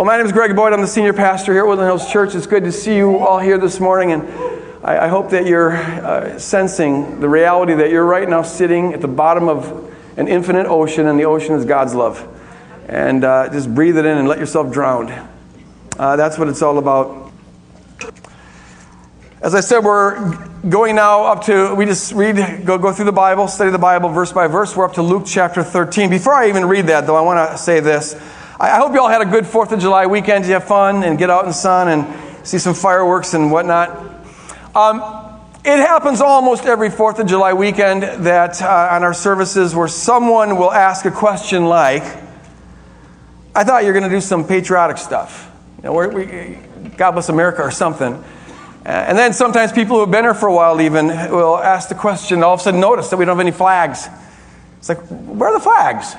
Well, my name is Greg Boyd. I'm the senior pastor here at Woodland Hills Church. It's good to see you all here this morning, and I, I hope that you're uh, sensing the reality that you're right now sitting at the bottom of an infinite ocean, and the ocean is God's love. And uh, just breathe it in and let yourself drown. Uh, that's what it's all about. As I said, we're going now up to, we just read, go, go through the Bible, study the Bible verse by verse. We're up to Luke chapter 13. Before I even read that, though, I want to say this. I hope you all had a good 4th of July weekend. You have fun and get out in the sun and see some fireworks and whatnot. Um, it happens almost every 4th of July weekend that uh, on our services where someone will ask a question like, I thought you were going to do some patriotic stuff. You know, we, God bless America or something. And then sometimes people who have been here for a while even will ask the question, all of a sudden notice that we don't have any flags. It's like, where are the flags?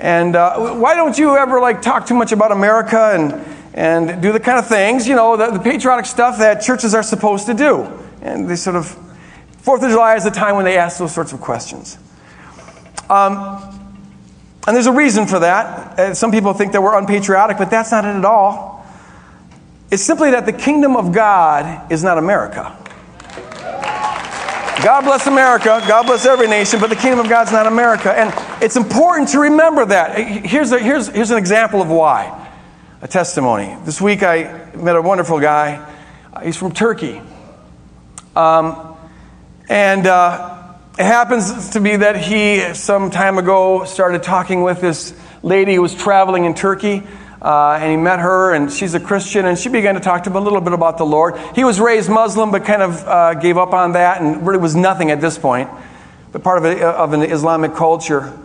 And uh, why don't you ever like talk too much about America and, and do the kind of things, you know, the, the patriotic stuff that churches are supposed to do? And they sort of, Fourth of July is the time when they ask those sorts of questions. Um, and there's a reason for that. Uh, some people think that we're unpatriotic, but that's not it at all. It's simply that the kingdom of God is not America. God bless America. God bless every nation, but the kingdom of God's not America. And it's important to remember that. Here's, a, here's, here's an example of why a testimony. This week I met a wonderful guy. He's from Turkey. Um, and uh, it happens to be that he, some time ago, started talking with this lady who was traveling in Turkey. Uh, and he met her, and she's a Christian, and she began to talk to him a little bit about the Lord. He was raised Muslim, but kind of uh, gave up on that and really was nothing at this point, but part of, a, of an Islamic culture.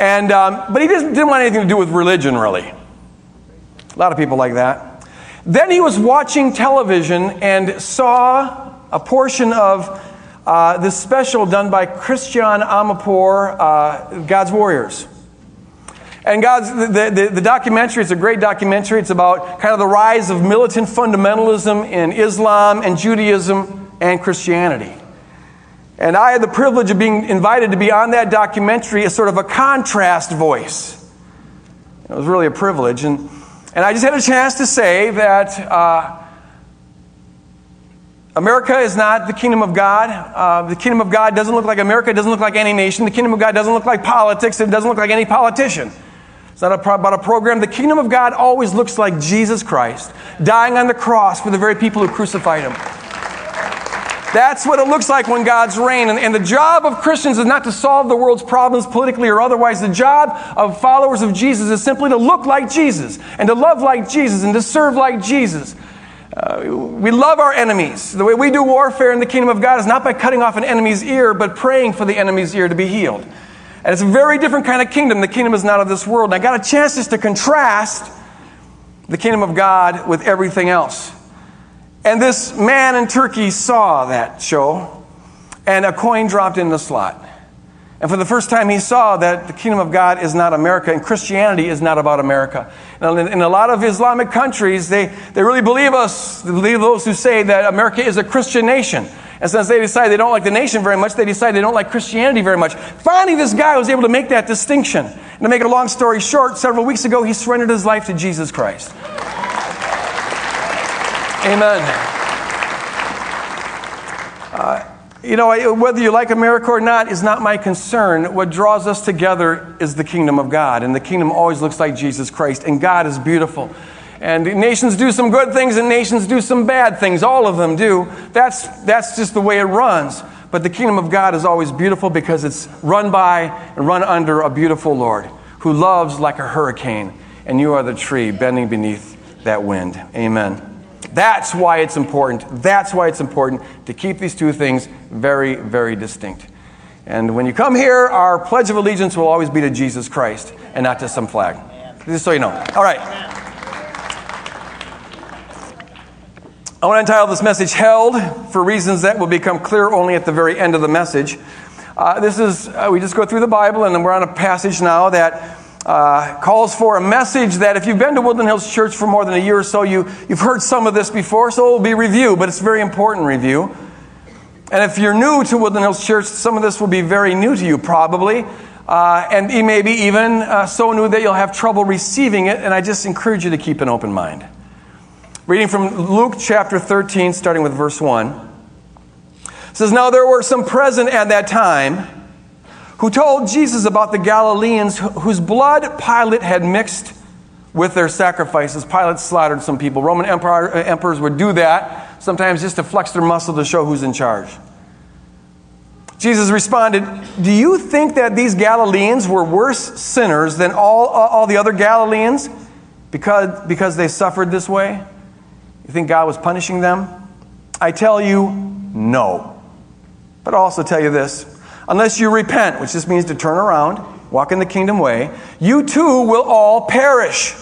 And, um, but he didn't, want anything to do with religion, really. A lot of people like that. Then he was watching television and saw a portion of uh, this special done by Christiane Amanpour, uh, God's Warriors. And God's, the, the, the, documentary, it's a great documentary. It's about kind of the rise of militant fundamentalism in Islam and Judaism and Christianity. And I had the privilege of being invited to be on that documentary as sort of a contrast voice. It was really a privilege. And, and I just had a chance to say that uh, America is not the kingdom of God. Uh, the kingdom of God doesn't look like America. It doesn't look like any nation. The kingdom of God doesn't look like politics. It doesn't look like any politician. It's not about a program. The kingdom of God always looks like Jesus Christ dying on the cross for the very people who crucified him. That's what it looks like when God's reign. And, and, the job of Christians is not to solve the world's problems politically or otherwise. The job of followers of Jesus is simply to look like Jesus and to love like Jesus and to serve like Jesus. Uh, we love our enemies. The way we do warfare in the kingdom of God is not by cutting off an enemy's ear, but praying for the enemy's ear to be healed. And it's a very different kind of kingdom. The kingdom is not of this world. And I got a chance just to contrast the kingdom of God with everything else. And this man in Turkey saw that show, and a coin dropped in the slot. And for the first time, he saw that the kingdom of God is not America, and Christianity is not about America. Now, in, a lot of Islamic countries, they, they really believe us, they believe those who say that America is a Christian nation. And since they decide they don't like the nation very much, they decide they don't like Christianity very much. Finally, this guy was able to make that distinction. And to make a long story short, several weeks ago, he surrendered his life to Jesus Christ. Amen. Uh, you know, whether you like America or not is not my concern. What draws us together is the kingdom of God. And the kingdom always looks like Jesus Christ. And God is beautiful. And nations do some good things and nations do some bad things. All of them do. That's, that's just the way it runs. But the kingdom of God is always beautiful because it's run by and run under a beautiful Lord who loves like a hurricane. And you are the tree bending beneath that wind. Amen. That's why it's important. That's why it's important to keep these two things very, very distinct. And when you come here, our pledge of allegiance will always be to Jesus Christ and not to some flag. Just so you know. All right. I want to entitle this message Held for reasons that will become clear only at the very end of the message. Uh, this is, uh, we just go through the Bible, and then we're on a passage now that uh, calls for a message that if you've been to Woodland Hills Church for more than a year or so, you, you've heard some of this before, so it will be review, but it's very important review. And if you're new to Woodland Hills Church, some of this will be very new to you probably. Uh, and he may be even uh, so new that you'll have trouble receiving it, and I just encourage you to keep an open mind. Reading from Luke chapter 13, starting with verse 1. says, Now there were some present at that time who told Jesus about the Galileans whose blood Pilate had mixed with their sacrifices. Pilate slaughtered some people. Roman empire, uh, emperors would do that, sometimes just to flex their muscle to show who's in charge. Jesus responded, Do you think that these Galileans were worse sinners than all, all the other Galileans because, because they suffered this way? You think God was punishing them? I tell you, no. But I'll also tell you this unless you repent, which just means to turn around, walk in the kingdom way, you too will all perish.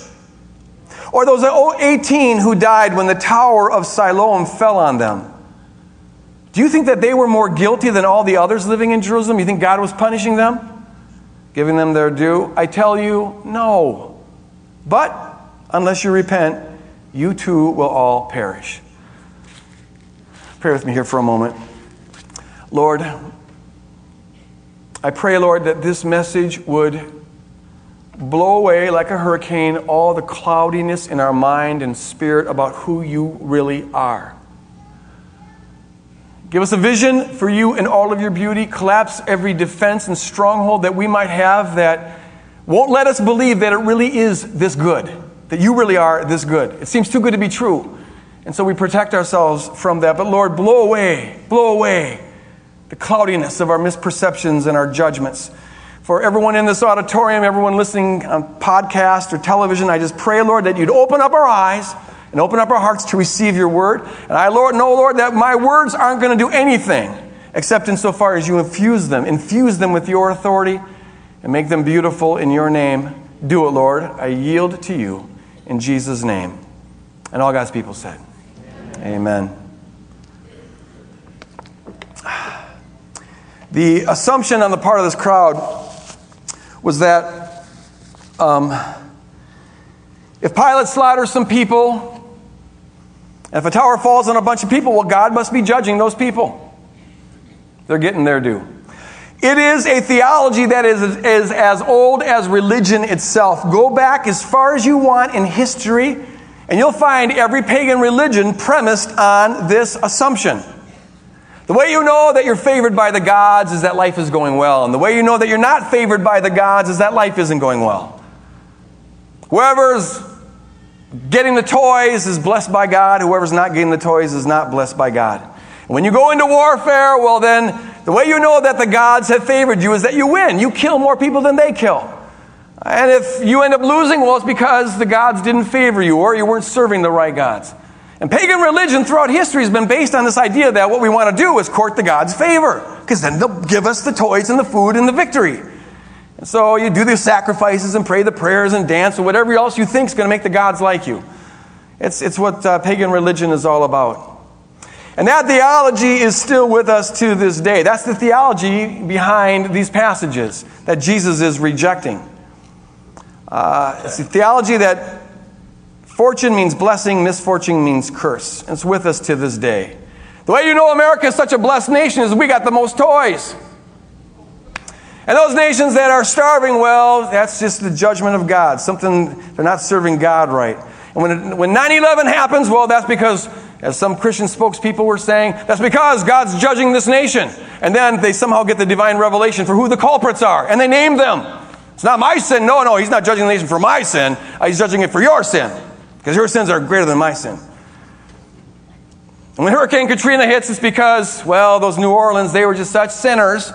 Or those 18 who died when the tower of Siloam fell on them. Do you think that they were more guilty than all the others living in Jerusalem? You think God was punishing them? Giving them their due? I tell you, no. But unless you repent, you too will all perish. Pray with me here for a moment. Lord, I pray, Lord, that this message would blow away like a hurricane all the cloudiness in our mind and spirit about who you really are. Give us a vision for you in all of your beauty. Collapse every defense and stronghold that we might have that won't let us believe that it really is this good, that you really are this good. It seems too good to be true. And so we protect ourselves from that. But Lord, blow away, blow away the cloudiness of our misperceptions and our judgments. For everyone in this auditorium, everyone listening on podcast or television, I just pray, Lord, that you'd open up our eyes and open up our hearts to receive your word. And I, Lord, know, Lord, that my words aren't going to do anything except insofar as you infuse them. Infuse them with your authority and make them beautiful in your name. Do it, Lord. I yield to you in Jesus' name. And all God's people said, Amen. Amen. The assumption on the part of this crowd was that um, if Pilate slaughters some people, if a tower falls on a bunch of people, well, God must be judging those people. They're getting their due. It is a theology that is, is as old as religion itself. Go back as far as you want in history, and you'll find every pagan religion premised on this assumption. The way you know that you're favored by the gods is that life is going well. And the way you know that you're not favored by the gods is that life isn't going well. Whoever's Getting the toys is blessed by God. Whoever's not getting the toys is not blessed by God. When you go into warfare, well, then the way you know that the gods have favored you is that you win. You kill more people than they kill. And if you end up losing, well, it's because the gods didn't favor you or you weren't serving the right gods. And pagan religion throughout history has been based on this idea that what we want to do is court the gods' favor, because then they'll give us the toys and the food and the victory. And so you do the sacrifices and pray the prayers and dance or whatever else you think is going to make the gods like you. It's, it's what uh, pagan religion is all about. And that theology is still with us to this day. That's the theology behind these passages that Jesus is rejecting. Uh, it's the theology that fortune means blessing, misfortune means curse. It's with us to this day. The way you know America is such a blessed nation is we got the most toys. And those nations that are starving, well, that's just the judgment of God. Something, they're not serving God right. And when, when 9 11 happens, well, that's because, as some Christian spokespeople were saying, that's because God's judging this nation. And then they somehow get the divine revelation for who the culprits are, and they name them. It's not my sin. No, no, he's not judging the nation for my sin. Uh, he's judging it for your sin, because your sins are greater than my sin. And when Hurricane Katrina hits, it's because, well, those New Orleans, they were just such sinners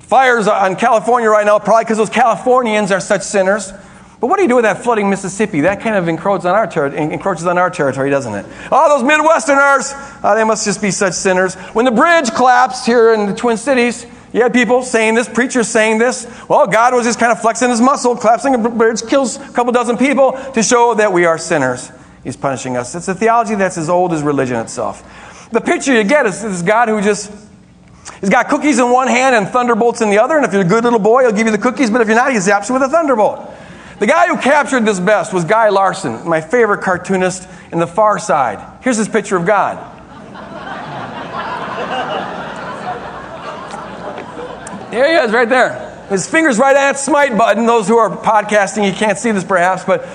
Fires on California right now, probably because those Californians are such sinners. But what do you do with that flooding Mississippi? That kind of encroaches on our, ter- encroaches on our territory, doesn't it? Oh, those Midwesterners, oh, they must just be such sinners. When the bridge collapsed here in the Twin Cities, you had people saying this, preachers saying this. Well, God was just kind of flexing his muscle, collapsing a bridge, kills a couple dozen people to show that we are sinners. He's punishing us. It's a theology that's as old as religion itself. The picture you get is this God who just He's got cookies in one hand and thunderbolts in the other, and if you're a good little boy, he'll give you the cookies, but if you're not, he zaps you with a thunderbolt. The guy who captured this best was Gary Larson, my favorite cartoonist in The Far Side. Here's his picture of God. There he is, right there. His finger's right at that smite button. Those who are podcasting, you can't see this perhaps, but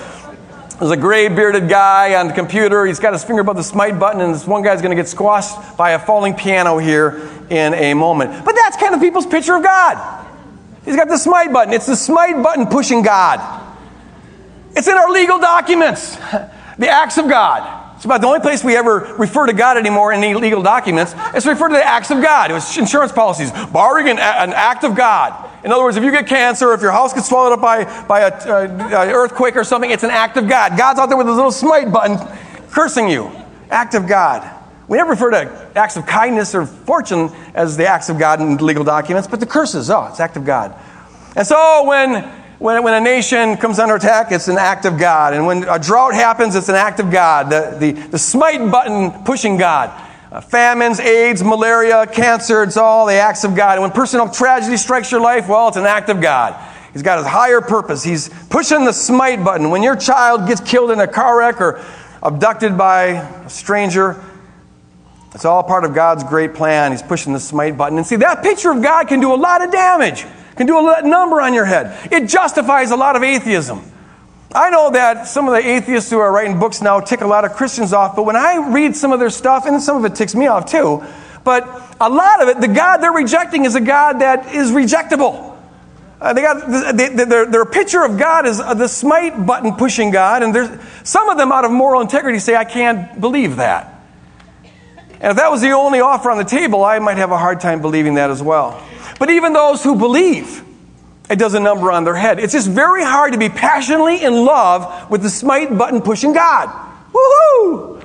there's a gray bearded guy on the computer. He's got his finger above the smite button, and this one guy's going to get squashed by a falling piano here in a moment. But that's kind of people's picture of God. He's got the smite button. It's the smite button pushing God. It's in our legal documents, the acts of God. It's about the only place we ever refer to God anymore in any legal documents. It's referred to the acts of God. It was insurance policies, borrowing an, an act of God. In other words, if you get cancer, if your house gets swallowed up by, by an earthquake or something, it's an act of God. God's out there with his little smite button cursing you. Act of God. We never refer to acts of kindness or fortune as the acts of God in legal documents, but the curses, oh, it's act of God. And so when, when, when a nation comes under attack, it's an act of God. And when a drought happens, it's an act of God. The, the, the smite button pushing God. Uh, famines, AIDS, malaria, cancer, it's all the acts of God. And when personal tragedy strikes your life, well, it's an act of God. He's got his higher purpose. He's pushing the smite button. When your child gets killed in a car wreck or abducted by a stranger, it's all part of God's great plan. He's pushing the smite button. And see, that picture of God can do a lot of damage, can do a number on your head. It justifies a lot of atheism. I know that some of the atheists who are writing books now tick a lot of Christians off, but when I read some of their stuff, and some of it ticks me off too, but a lot of it, the God they're rejecting is a God that is rejectable. Uh, they got they, they, their, their picture of God is the smite button pushing God, and some of them out of moral integrity say, "I can't believe that." And if that was the only offer on the table, I might have a hard time believing that as well. But even those who believe, it does a number on their head. It's just very hard to be passionately in love with the smite button pushing God. Woohoo!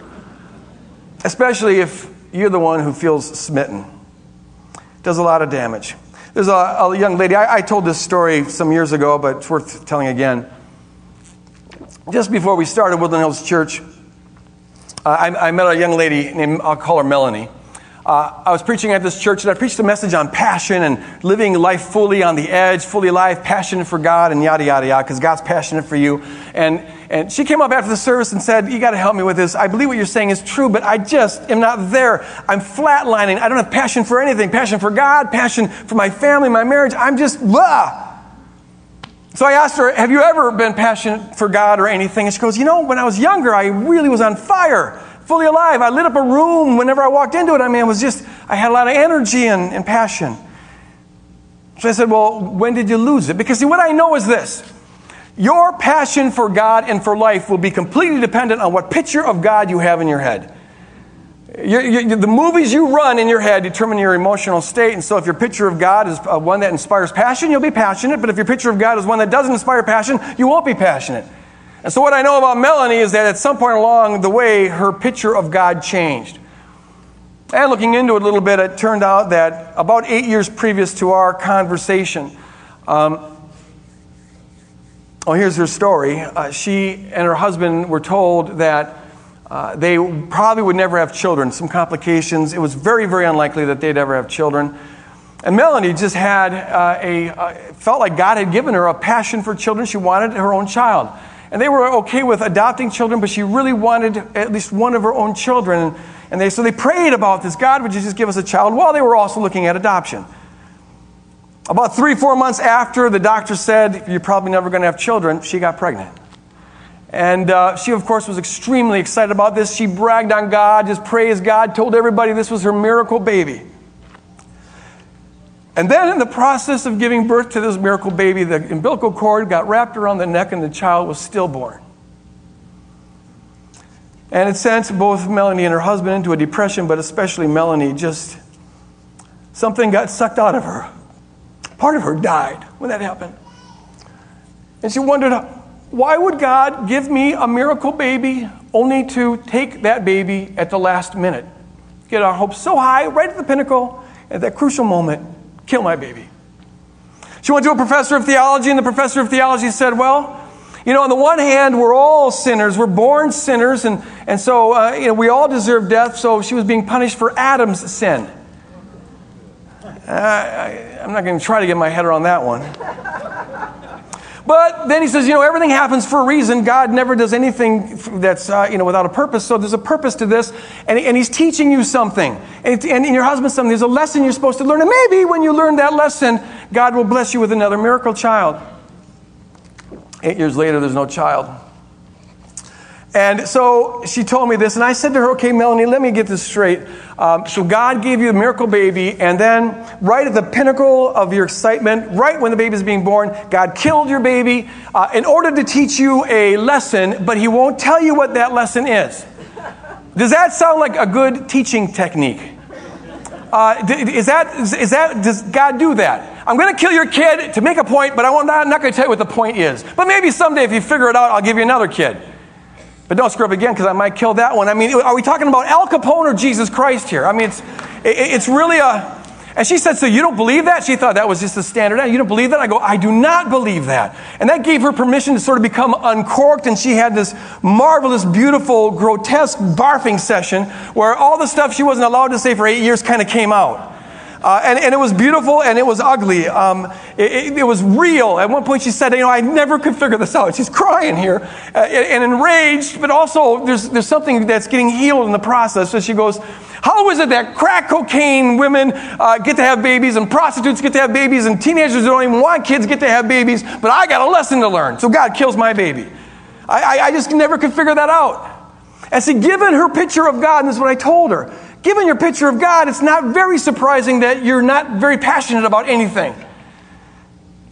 Especially if you're the one who feels smitten. It does a lot of damage. There's a, a young lady, I, I told this story some years ago, but it's worth telling again. Just before we started Woodland Hills Church, uh, I, I, met a young lady named, I'll call her Melanie. Uh, I was preaching at this church and I preached a message on passion and living life fully on the edge, fully alive, passionate for God, and yada, yada, yada, because God's passionate for you. And, and she came up after the service and said, You got to help me with this. I believe what you're saying is true, but I just am not there. I'm flatlining. I don't have passion for anything passion for God, passion for my family, my marriage. I'm just, blah. So I asked her, Have you ever been passionate for God or anything? And she goes, You know, when I was younger, I really was on fire fully alive. I lit up a room whenever I walked into it. I mean, it was just, I had a lot of energy and, and passion. So I said, Well, when did you lose it? Because see, what I know is this your passion for God and for life will be completely dependent on what picture of God you have in your head. The movies you run in your head determine your emotional state. And so, if your picture of God is uh, one that inspires passion, you'll be passionate. But if your picture of God is one that doesn't inspire passion, you won't be passionate. And so, what I know about Melanie is that at some point along the way, her picture of God changed. And looking into it a little bit, it turned out that about eight years previous to our conversation, um, oh, here's her story. Uh, she and her husband were told that uh, they probably would never have children, some complications. It was very, very unlikely that they'd ever have children. And Melanie just had uh, a, uh, felt like God had given her a passion for children. She wanted her own child. And they were okay with adopting children, but she really wanted at least one of her own children. And they, so they prayed about this God, would you just give us a child? While they were also looking at adoption. About three, four months after the doctor said, You're probably never going to have children, she got pregnant. And uh, she, of course, was extremely excited about this. She bragged on God, just praised God, told everybody this was her miracle baby. And then, in the process of giving birth to this miracle baby, the umbilical cord got wrapped around the neck and the child was stillborn. And it sent both Melanie and her husband into a depression, but especially Melanie, just something got sucked out of her. Part of her died when that happened. And she wondered, why would God give me a miracle baby only to take that baby at the last minute? Get our hopes so high, right at the pinnacle, at that crucial moment, Kill my baby. She went to a professor of theology, and the professor of theology said, Well, you know, on the one hand, we're all sinners. We're born sinners, and, and so, uh, you know, we all deserve death, so she was being punished for Adam's sin. Uh, I, I'm not going to try to get my head around that one. But then he says, you know, everything happens for a reason. God never does anything that's, uh, you know, without a purpose. So there's a purpose to this. And, and he's teaching you something. And, and your husband something. There's a lesson you're supposed to learn. And maybe when you learn that lesson, God will bless you with another miracle child. Eight years later, there's no child. And so she told me this, and I said to her, Okay, Melanie, let me get this straight. Um, so God gave you a miracle baby, and then right at the pinnacle of your excitement, right when the baby is being born, God killed your baby uh, in order to teach you a lesson, but He won't tell you what that lesson is. Does that sound like a good teaching technique? Uh, is that, is that, does God do that? I'm going to kill your kid to make a point, but I'm not, not going to tell you what the point is. But maybe someday, if you figure it out, I'll give you another kid. But don't screw up again because I might kill that one. I mean, are we talking about Al Capone or Jesus Christ here? I mean, it's, it, it's really a. And she said, So you don't believe that? She thought that was just a standard. You don't believe that? I go, I do not believe that. And that gave her permission to sort of become uncorked. And she had this marvelous, beautiful, grotesque barfing session where all the stuff she wasn't allowed to say for eight years kind of came out. Uh, and, and, it was beautiful and it was ugly. Um, it, it, it, was real. At one point, she said, You know, I never could figure this out. She's crying here uh, and, and enraged, but also there's, there's something that's getting healed in the process. So she goes, How is it that crack cocaine women uh, get to have babies and prostitutes get to have babies and teenagers who don't even want kids get to have babies, but I got a lesson to learn. So God kills my baby. I, I, I just never could figure that out. And see, given her picture of God, and this is what I told her given your picture of God, it's not very surprising that you're not very passionate about anything.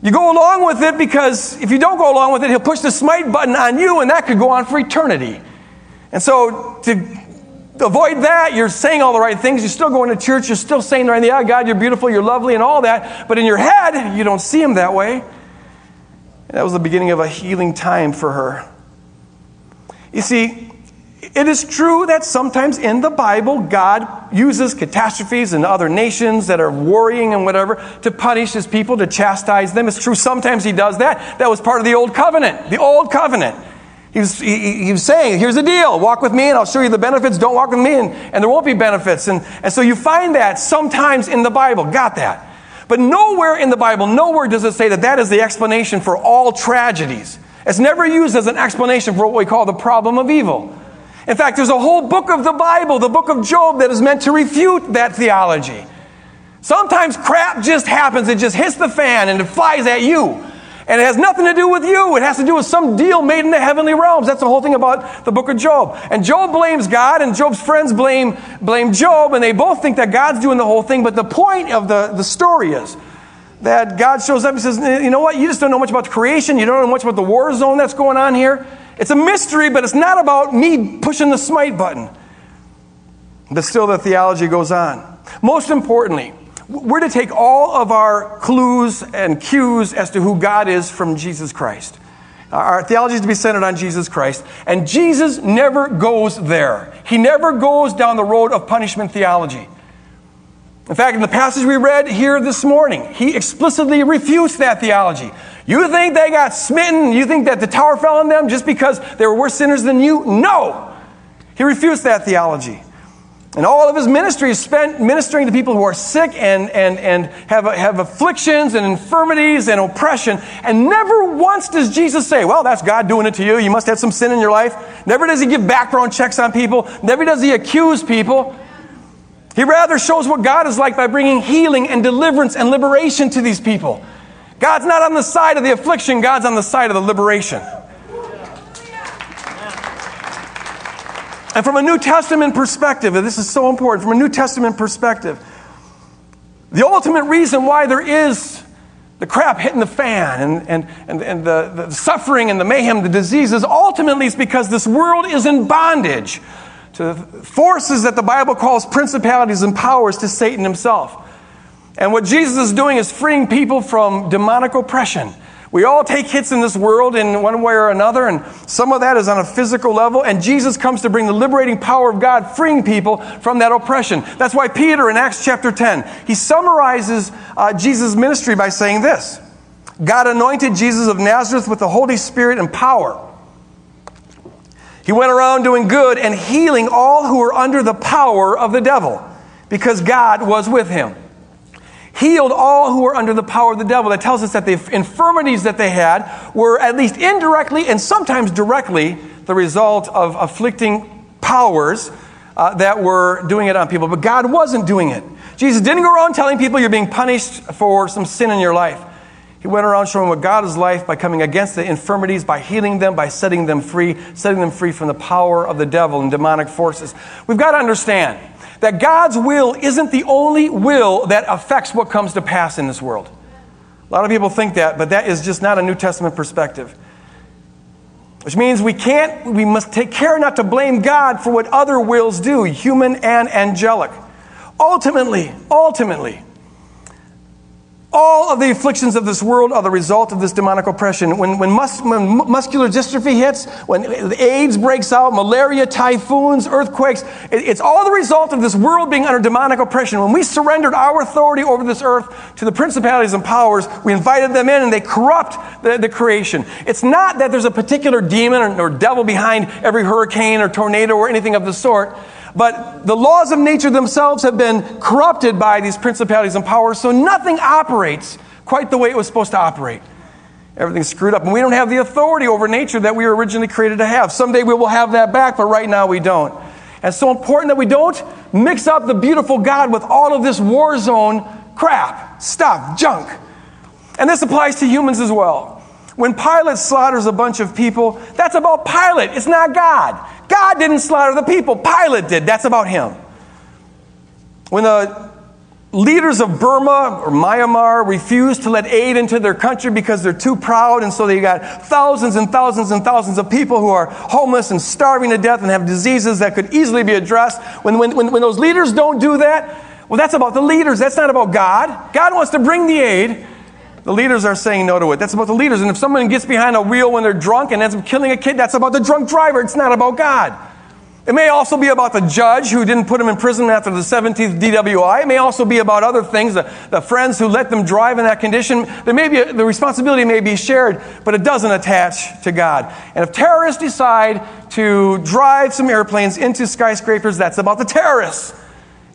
You go along with it because if you don't go along with it, he'll push the smite button on you, and that could go on for eternity. And so, to avoid that, you're saying all the right things. You're still going to church. You're still saying the. Yeah, God, you're beautiful, you're lovely, and all that. But in your head, you don't see him that way. And that was the beginning of a healing time for her. You see, it is true that sometimes in the Bible, God uses catastrophes and other nations that are worrying and whatever to punish his people, to chastise them. It's true sometimes he does that. That was part of the Old Covenant. The Old Covenant. He was, he, he was saying, here's the deal walk with me and I'll show you the benefits. Don't walk with me and, and there won't be benefits. And, and so you find that sometimes in the Bible. Got that. But nowhere in the Bible, nowhere does it say that that is the explanation for all tragedies. It's never used as an explanation for what we call the problem of evil. In fact, there's a whole book of the Bible, the book of Job, that is meant to refute that theology. Sometimes crap just happens, it just hits the fan and it flies at you. And it has nothing to do with you. It has to do with some deal made in the heavenly realms. That's the whole thing about the book of Job. And Job blames God, and Job's friends blame, blame Job, and they both think that God's doing the whole thing. But the point of the, the story is that God shows up and says, You know what? You just don't know much about creation. You don't know much about the war zone that's going on here. It's a mystery, but it's not about me pushing the smite button. But still, the theology goes on. Most importantly, we're to take all of our clues and cues as to who God is from Jesus Christ. Our theology is to be centered on Jesus Christ. And Jesus never goes there. He never goes down the road of punishment theology. In fact, in the passage we read here this morning, he explicitly refutes that theology. You think they got smitten? You think that the tower fell on them just because they were worse sinners than you? No! He refused that theology. And all of his ministry is spent ministering to people who are sick and, and, and have, have afflictions and infirmities and oppression. And never once does Jesus say, Well, that's God doing it to you. You must have some sin in your life. Never does he give background checks on people. Never does he accuse people. He rather shows what God is like by bringing healing and deliverance and liberation to these people. God's not on the side of the affliction, God's on the side of the liberation. And from a New Testament perspective, and this is so important, from a New Testament perspective, the ultimate reason why there is the crap hitting the fan and, and, and, and the, the suffering and the mayhem, the diseases, ultimately is because this world is in bondage to forces that the Bible calls principalities and powers to Satan himself. And what Jesus is doing is freeing people from demonic oppression. We all take hits in this world in one way or another, and some of that is on a physical level. And Jesus comes to bring the liberating power of God, freeing people from that oppression. That's why Peter in Acts chapter 10, he summarizes uh, Jesus' ministry by saying this God anointed Jesus of Nazareth with the Holy Spirit and power. He went around doing good and healing all who were under the power of the devil because God was with him. Healed all who were under the power of the devil. That tells us that the infirmities that they had were at least indirectly and sometimes directly the result of afflicting powers uh, that were doing it on people. But God wasn't doing it. Jesus didn't go around telling people you're being punished for some sin in your life. He went around showing what God is like by coming against the infirmities, by healing them, by setting them free, setting them free from the power of the devil and demonic forces. We've got to understand that God's will isn't the only will that affects what comes to pass in this world. A lot of people think that, but that is just not a New Testament perspective. Which means we can't, we must take care not to blame God for what other wills do, human and angelic. Ultimately, ultimately, all of the afflictions of this world are the result of this demonic oppression. When, when, mus- when muscular dystrophy hits, when AIDS breaks out, malaria, typhoons, earthquakes, it, it's all the result of this world being under demonic oppression. When we surrendered our authority over this earth to the principalities and powers, we invited them in and they corrupt the, the creation. It's not that there's a particular demon or, or devil behind every hurricane or tornado or anything of the sort. But the laws of nature themselves have been corrupted by these principalities and powers, so nothing operates quite the way it was supposed to operate. Everything's screwed up, and we don't have the authority over nature that we were originally created to have. Someday we will have that back, but right now we don't. And it's so important that we don't mix up the beautiful God with all of this war zone crap, stuff, junk. And this applies to humans as well. When Pilate slaughters a bunch of people, that's about Pilate. It's not God. God didn't slaughter the people, Pilate did. That's about him. When the leaders of Burma or Myanmar refuse to let aid into their country because they're too proud, and so they got thousands and thousands and thousands of people who are homeless and starving to death and have diseases that could easily be addressed. When, when, when, when those leaders don't do that, well, that's about the leaders. That's not about God. God wants to bring the aid. The leaders are saying no to it. That's about the leaders. And if someone gets behind a wheel when they're drunk and ends up killing a kid, that's about the drunk driver. It's not about God. It may also be about the judge who didn't put him in prison after the 17th DWI. It may also be about other things, the, the friends who let them drive in that condition. There may be a, the responsibility may be shared, but it doesn't attach to God. And if terrorists decide to drive some airplanes into skyscrapers, that's about the terrorists.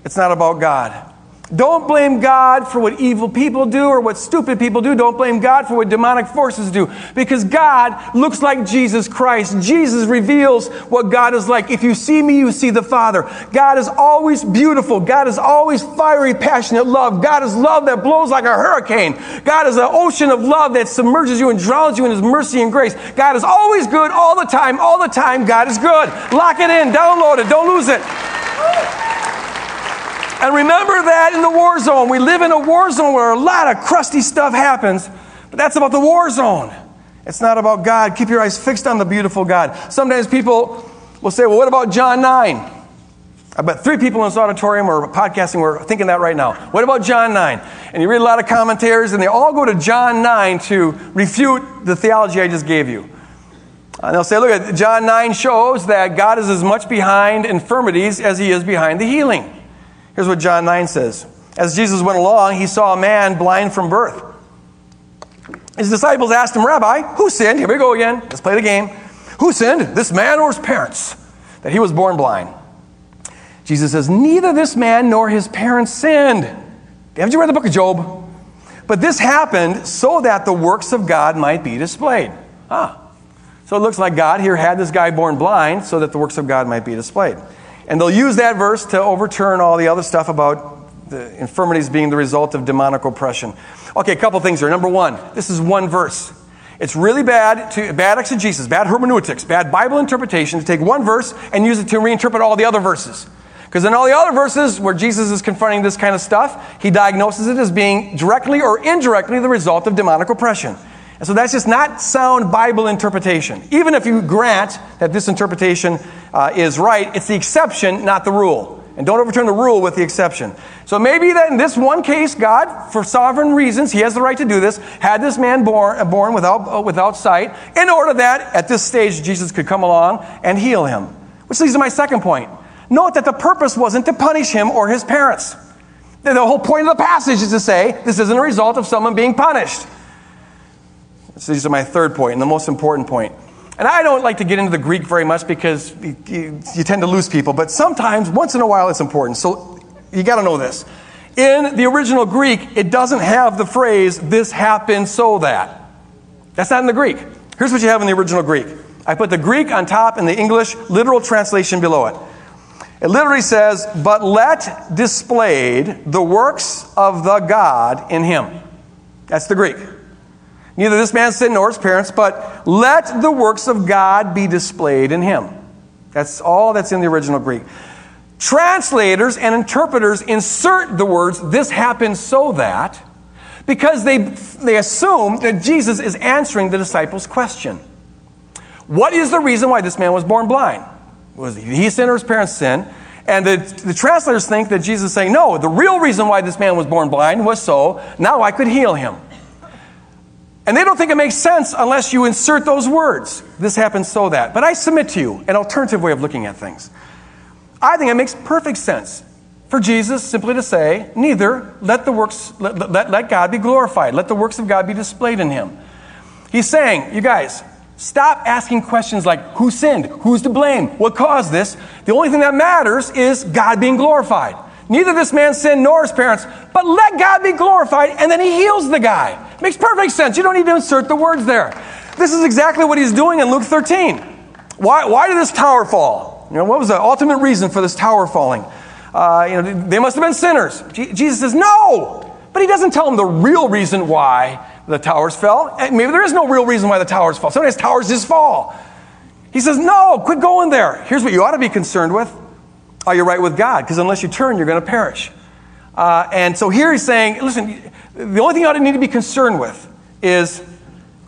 It's not about God. Don't blame God for what evil people do or what stupid people do. Don't blame God for what demonic forces do. Because God looks like Jesus Christ. Jesus reveals what God is like. If you see me, you see the Father. God is always beautiful. God is always fiery, passionate love. God is love that blows like a hurricane. God is an ocean of love that submerges you and drowns you in His mercy and grace. God is always good all the time. All the time, God is good. Lock it in. Download it. Don't lose it. And remember that in the war zone. We live in a war zone where a lot of crusty stuff happens, but that's about the war zone. It's not about God. Keep your eyes fixed on the beautiful God. Sometimes people will say, well, what about John 9? I bet three people in this auditorium or podcasting were thinking that right now. What about John 9? And you read a lot of commentaries, and they all go to John 9 to refute the theology I just gave you. And they'll say, look, John 9 shows that God is as much behind infirmities as he is behind the healing. Here's what John 9 says As Jesus went along, he saw a man blind from birth. His disciples asked him, Rabbi, who sinned? Here we go again. Let's play the game. Who sinned, this man or his parents, that he was born blind? Jesus says, Neither this man nor his parents sinned. Haven't you read the book of Job? But this happened so that the works of God might be displayed. Ah. So it looks like God here had this guy born blind so that the works of God might be displayed. And they'll use that verse to overturn all the other stuff about the infirmities being the result of demonic oppression. Okay, a couple things here. Number one, this is one verse. It's really bad to bad exegesis, bad hermeneutics, bad Bible interpretation to take one verse and use it to reinterpret all the other verses. Because in all the other verses where Jesus is confronting this kind of stuff, he diagnoses it as being directly or indirectly the result of demonic oppression. And so that's just not sound Bible interpretation. Even if you grant that this interpretation uh, is right, it's the exception, not the rule. And don't overturn the rule with the exception. So maybe that in this one case, God, for sovereign reasons, He has the right to do this, had this man born, uh, born without, uh, without sight, in order that at this stage Jesus could come along and heal him. Which leads to my second point. Note that the purpose wasn't to punish him or his parents. The whole point of the passage is to say this isn't a result of someone being punished. So these are my third point and the most important point. And I don't like to get into the Greek very much because you, you, you tend to lose people, but sometimes, once in a while, it's important. So you got to know this. In the original Greek, it doesn't have the phrase, this happened so that. That's not in the Greek. Here's what you have in the original Greek. I put the Greek on top and the English literal translation below it. It literally says, But let displayed the works of the God in him. That's the Greek. Neither this man sinned nor his parents, but let the works of God be displayed in him. That's all that's in the original Greek. Translators and interpreters insert the words, this happened so that, because they, they assume that Jesus is answering the disciples' question. What is the reason why this man was born blind? Was he sin or his parents sin? And the, the translators think that Jesus is saying, no, the real reason why this man was born blind was so now I could heal him. And they don't think it makes sense unless you insert those words. This happens so that. But I submit to you an alternative way of looking at things. I think it makes perfect sense for Jesus simply to say, neither let the works let, let, let God be glorified, let the works of God be displayed in him. He's saying, you guys, Stop asking questions like who sinned, who's to blame, what caused this. The only thing that matters is God being glorified. Neither this man sinned nor his parents, but let God be glorified, and then he heals the guy. Makes perfect sense. You don't need to insert the words there. This is exactly what he's doing in Luke 13. Why, why did this tower fall? You know, what was the ultimate reason for this tower falling? Uh, you know, they must have been sinners. Jesus says, no! But he doesn't tell them the real reason why the towers fell. And maybe there is no real reason why the towers fall. Sometimes towers just fall. He says, No, quit going there. Here's what you ought to be concerned with. Are you right with God? Because unless you turn, you're going to perish. Uh, and so here he's saying, listen, the only thing you ought to need to be concerned with is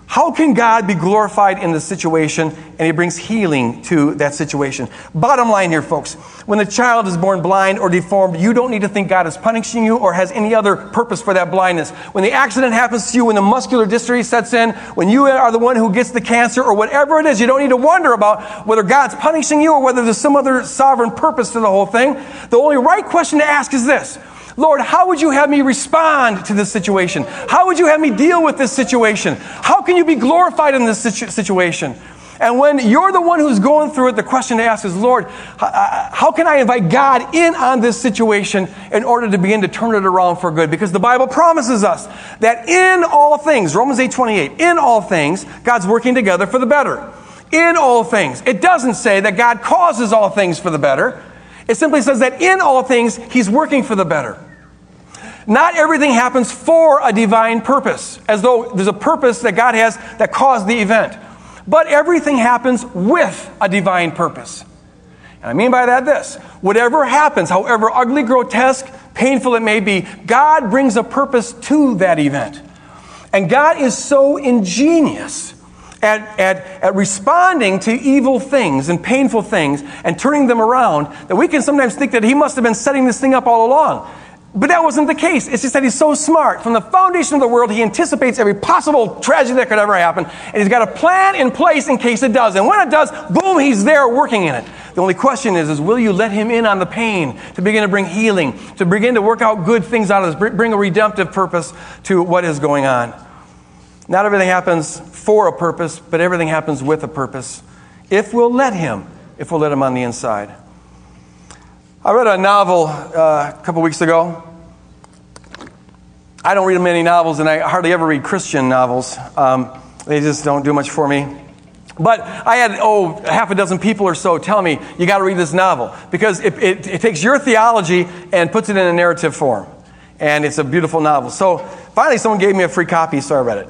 how can God be glorified in the situation and he brings healing to that situation? Bottom line here, folks. When the child is born blind or deformed, you don't need to think God is punishing you or has any other purpose for that blindness. When the accident happens to you, when the muscular dystrophy sets in, when you are the one who gets the cancer or whatever it is, you don't need to wonder about whether God's punishing you or whether there's some other sovereign purpose to the whole thing. The only right question to ask is this Lord, how would you have me respond to this situation? How would you have me deal with this situation? How can you be glorified in this situ- situation? And when you're the one who's going through it, the question to ask is, Lord, how can I invite God in on this situation in order to begin to turn it around for good? Because the Bible promises us that in all things, Romans 8 28, in all things, God's working together for the better. In all things. It doesn't say that God causes all things for the better. It simply says that in all things, He's working for the better. Not everything happens for a divine purpose, as though there's a purpose that God has that caused the event. But everything happens with a divine purpose. And I mean by that this whatever happens, however ugly, grotesque, painful it may be, God brings a purpose to that event. And God is so ingenious at, at, at responding to evil things and painful things and turning them around that we can sometimes think that He must have been setting this thing up all along. But that wasn't the case. It's just that he's so smart. From the foundation of the world, he anticipates every possible tragedy that could ever happen, and he's got a plan in place in case it does. And when it does, boom, he's there working in it. The only question is, is will you let him in on the pain to begin to bring healing, to begin to work out good things out of this, bring a redemptive purpose to what is going on? Not everything happens for a purpose, but everything happens with a purpose. If we'll let him, if we'll let him on the inside. I read a novel uh, a couple weeks ago. I don't read many novels, and I hardly ever read Christian novels. Um, they just don't do much for me. But I had, oh, half a dozen people or so tell me, you got to read this novel because it, it, it takes your theology and puts it in a narrative form. And it's a beautiful novel. So finally, someone gave me a free copy, so I read it.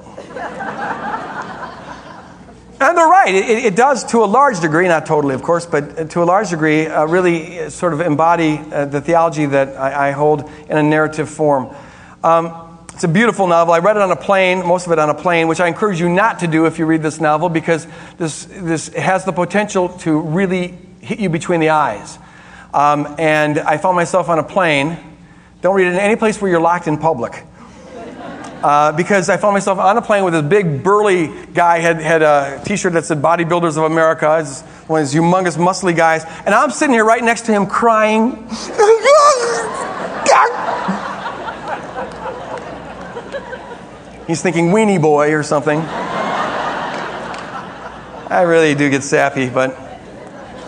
And they're right. It, it, does, to a large degree, not totally, of course, but to a large degree, uh, really sort of embody uh, the theology that I, I, hold in a narrative form. Um, it's a beautiful novel. I read it on a plane, most of it on a plane, which I encourage you not to do if you read this novel because this, this has the potential to really hit you between the eyes. Um, and I found myself on a plane. Don't read it in any place where you're locked in public uh, because I found myself on a plane with this big burly guy had had a T-shirt that said "Bodybuilders of America." He's one of these humongous, muscly guys, and I'm sitting here right next to him, crying. He's thinking "weenie boy" or something. I really do get sappy, but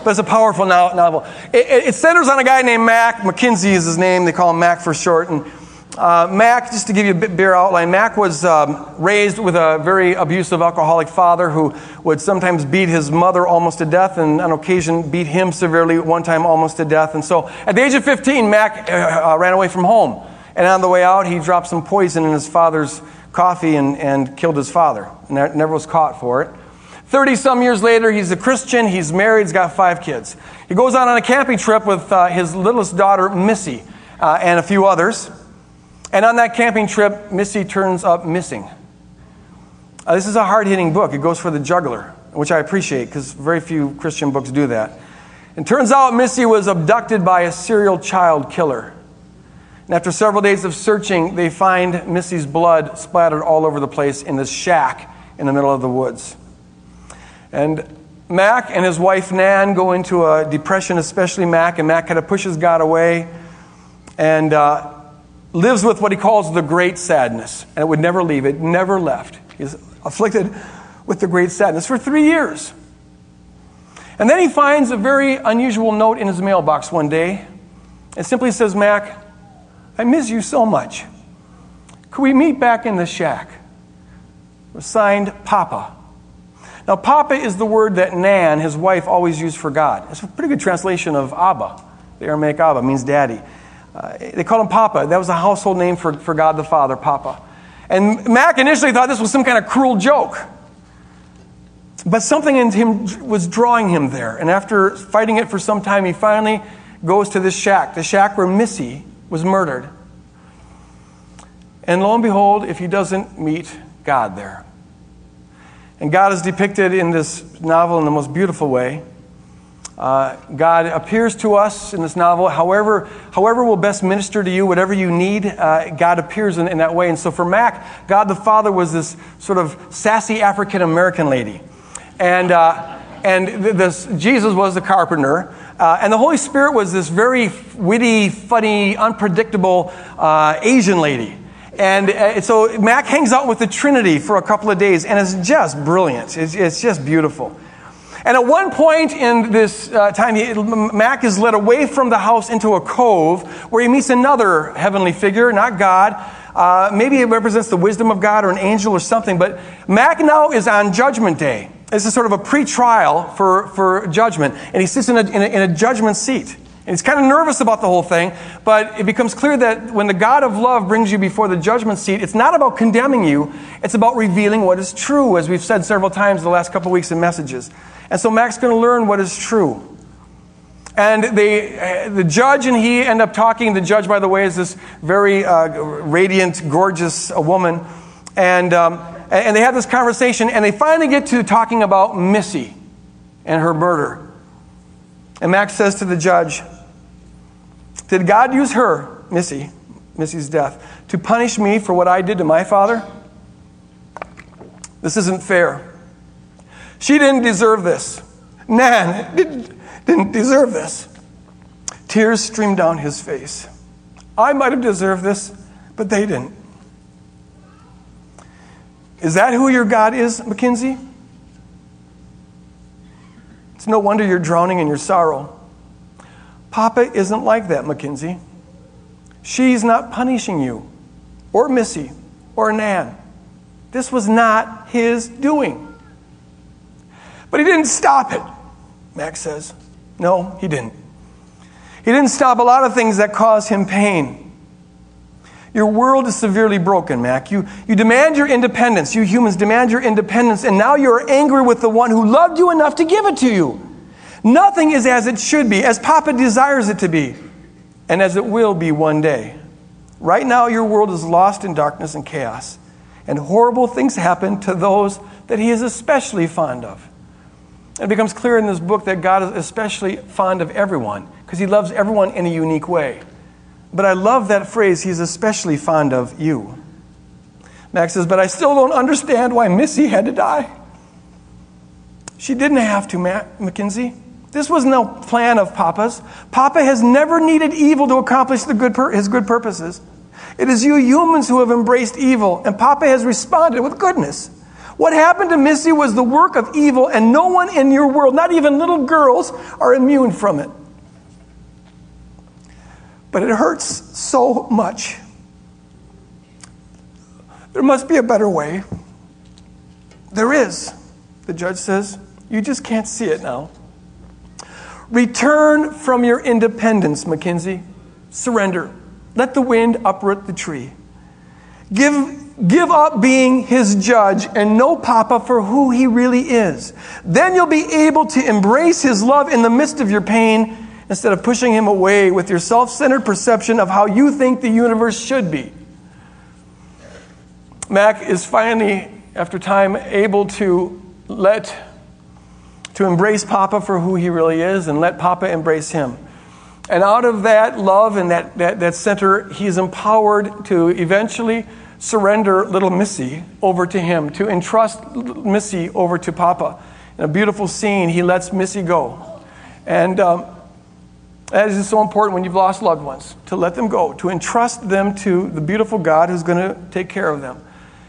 but it's a powerful novel. It, it, it centers on a guy named Mac. Mackenzie is his name. They call him Mac for short, and Uh, Mac, just to give you a bit bare outline, Mac was um, raised with a very abusive alcoholic father who would sometimes beat his mother almost to death and on occasion beat him severely, one time almost to death. And so at the age of 15, Mac uh, uh, ran away from home. And on the way out, he dropped some poison in his father's coffee and, and killed his father. And never was caught for it. 30 some years later, he's a Christian, he's married, he's got five kids. He goes out on a camping trip with uh, his littlest daughter, Missy, uh, and a few others. And on that camping trip, Missy turns up missing. Uh, this is a hard hitting book. It goes for the juggler, which I appreciate because very few Christian books do that. And turns out Missy was abducted by a serial child killer. And after several days of searching, they find Missy's blood splattered all over the place in this shack in the middle of the woods. And Mack and his wife Nan go into a depression, especially Mack, and Mack kind of pushes God away. And uh, lives with what he calls the great sadness, and it would never leave. It never left. He's afflicted with the great sadness for three years. And then he finds a very unusual note in his mailbox one day. It simply says, Mack, I miss you so much. Could we meet back in the shack? It was signed Papa. Now, Papa is the word that Nan, his wife, always used for God. It's a pretty good translation of Abba. The Aramaic Abba means daddy. Uh, they called him Papa. That was a household name for, for God the Father, Papa. And Mack initially thought this was some kind of cruel joke. But something in him was drawing him there. And after fighting it for some time, he finally goes to this shack, the shack where Missy was murdered. And lo and behold, if he doesn't meet God there. And God is depicted in this novel in the most beautiful way. Uh, God appears to us in this novel, however, however will best minister to you, whatever you need, uh, God appears in, in, that way. And so for Mack, God the Father was this sort of sassy African American lady. And, uh, and this, Jesus was the carpenter. Uh, and the Holy Spirit was this very witty, funny, unpredictable uh, Asian lady. And uh, so Mack hangs out with the Trinity for a couple of days, and it's just brilliant. It's, it's just beautiful. And at one point in this uh, time, he, Mack is led away from the house into a cove where he meets another heavenly figure, not God. Uh, maybe it represents the wisdom of God or an angel or something. But Mack now is on Judgment Day. This is sort of a pre-trial for, for judgment. And he sits in a, in a, in a judgment seat. And he's kind of nervous about the whole thing, but it becomes clear that when the God of love brings you before the judgment seat, it's not about condemning you, it's about revealing what is true, as we've said several times the last couple weeks in messages. And so Mack's going to learn what is true. And they, uh, the judge and he end up talking. The judge, by the way, is this very uh, radiant, gorgeous woman. And, um, and they have this conversation, and they finally get to talking about Missy and her murder. And Max says to the judge, Did God use her, Missy, Missy's death, to punish me for what I did to my father? This isn't fair. She didn't deserve this. Nan didn't deserve this. Tears streamed down his face. I might have deserved this, but they didn't. Is that who your God is, Mackenzie? It's no wonder you're drowning in your sorrow. Papa isn't like that, Mackenzie. She's not punishing you, or Missy, or Nan. This was not his doing. But he didn't stop it, Max says. No, he didn't. He didn't stop a lot of things that cause him pain. Your world is severely broken, Mack. You, you demand your independence. You humans demand your independence, and now you're angry with the one who loved you enough to give it to you. Nothing is as it should be, as Papa desires it to be, and as it will be one day. Right now, your world is lost in darkness and chaos, and horrible things happen to those that he is especially fond of. It becomes clear in this book that God is especially fond of everyone because he loves everyone in a unique way. But I love that phrase, he's especially fond of you. Max says, But I still don't understand why Missy had to die. She didn't have to, Matt, Mackenzie. This was no plan of Papa's. Papa has never needed evil to accomplish the good his good purposes. It is you humans who have embraced evil, and Papa has responded with goodness. What happened to Missy was the work of evil, and no one in your world, not even little girls, are immune from it. But it hurts so much. There must be a better way. There is, the judge says. You just can't see it now. Return from your independence, Mackenzie. Surrender. Let the wind uproot the tree. Give, give up being his judge and know Papa for who he really is. Then you'll be able to embrace his love in the midst of your pain instead of pushing him away with your self centered perception of how you think the universe should be. Mack is finally, after time, able to let, to embrace Papa for who he really is and let Papa embrace him. And out of that love and that, that, that center, he is empowered to eventually surrender little Missy over to him, to entrust Missy over to Papa. In a beautiful scene, he lets Missy go. And um, that is so important when you've lost loved ones, to let them go, to entrust them to the beautiful God who's going to take care of them.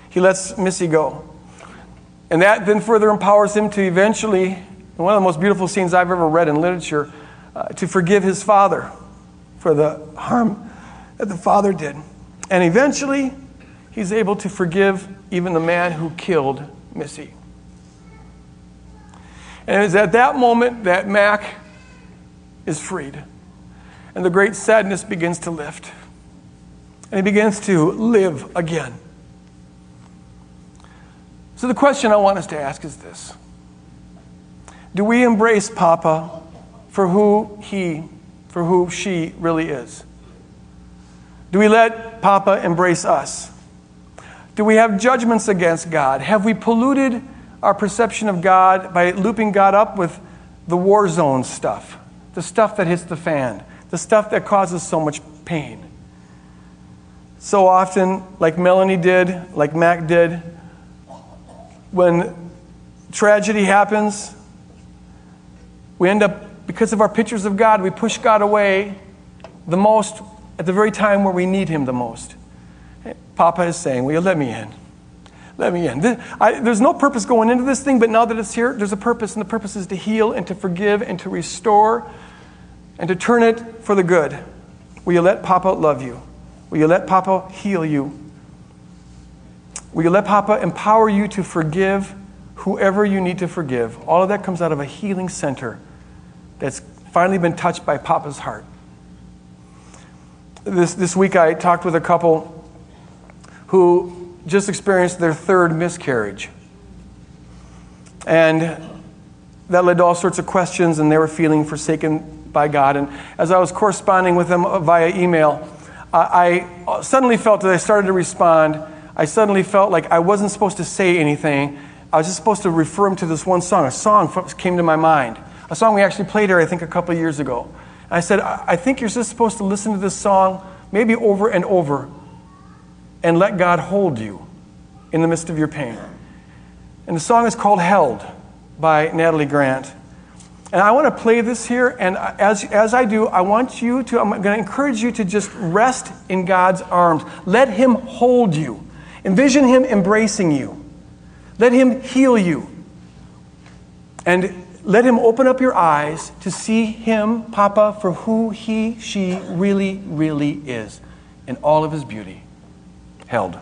He lets Missy go. And that then further empowers him to eventually, one of the most beautiful scenes I've ever read in literature, uh, to forgive his father for the harm that the father did. And eventually, he's able to forgive even the man who killed Missy. And it is at that moment that Mack is freed. And the great sadness begins to lift. And he begins to live again. So, the question I want us to ask is this Do we embrace Papa for who he, for who she really is? Do we let Papa embrace us? Do we have judgments against God? Have we polluted our perception of God by looping God up with the war zone stuff, the stuff that hits the fan, the stuff that causes so much pain? So often, like Melanie did, like Mack did, when tragedy happens, we end up, because of our pictures of God, we push God away the most at the very time where we need Him the most. Papa is saying, Will you let me in? Let me in. This, I, there's no purpose going into this thing, but now that it's here, there's a purpose, and the purpose is to heal and to forgive and to restore and to turn it for the good. Will you let Papa love you? Will you let Papa heal you? Will you let Papa empower you to forgive whoever you need to forgive? All of that comes out of a healing center that's finally been touched by Papa's heart. This, this week I talked with a couple who just experienced their third miscarriage. And that led to all sorts of questions, and they were feeling forsaken by God. And as I was corresponding with them via email, I suddenly felt that I started to respond. I suddenly felt like I wasn't supposed to say anything. I was just supposed to refer them to this one song. A song came to my mind. A song we actually played here, I think, a couple years ago. I said, I think you're just supposed to listen to this song maybe over and over and let God hold you in the midst of your pain. And the song is called Held by Natalie Grant. And I want to play this here, and as, as I do, I want you to, I'm going to encourage you to just rest in God's arms. Let Him hold you. Envision Him embracing you. Let Him heal you. And let Him open up your eyes to see Him, Papa, for who He, she really, really is in all of His beauty held.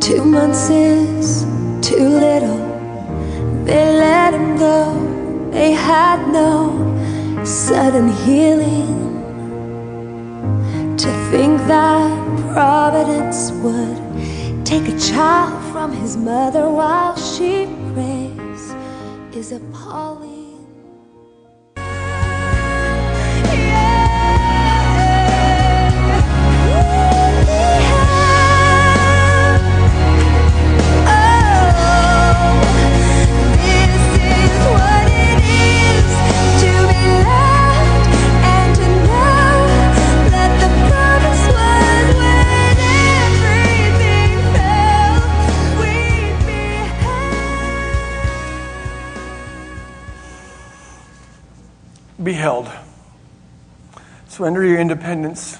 Two months is too little. They let him go. They had no sudden healing. To think that Providence would take a child from his mother while she prays is appalling. Surrender your independence,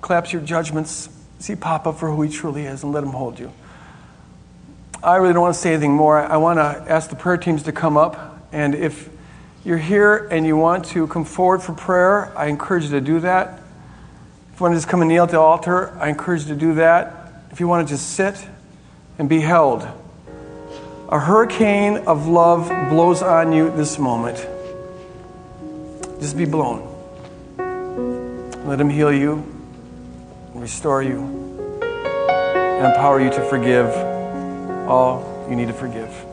collapse your judgments, see Papa for who he truly is, and let him hold you. I really don't want to say anything more. I want to ask the prayer teams to come up. And if you're here and you want to come forward for prayer, I encourage you to do that. If you want to just come and kneel at the altar, I encourage you to do that. If you want to just sit and be held, a hurricane of love blows on you this moment. Just be blown. Let Him heal you, restore you, and empower you to forgive all you need to forgive.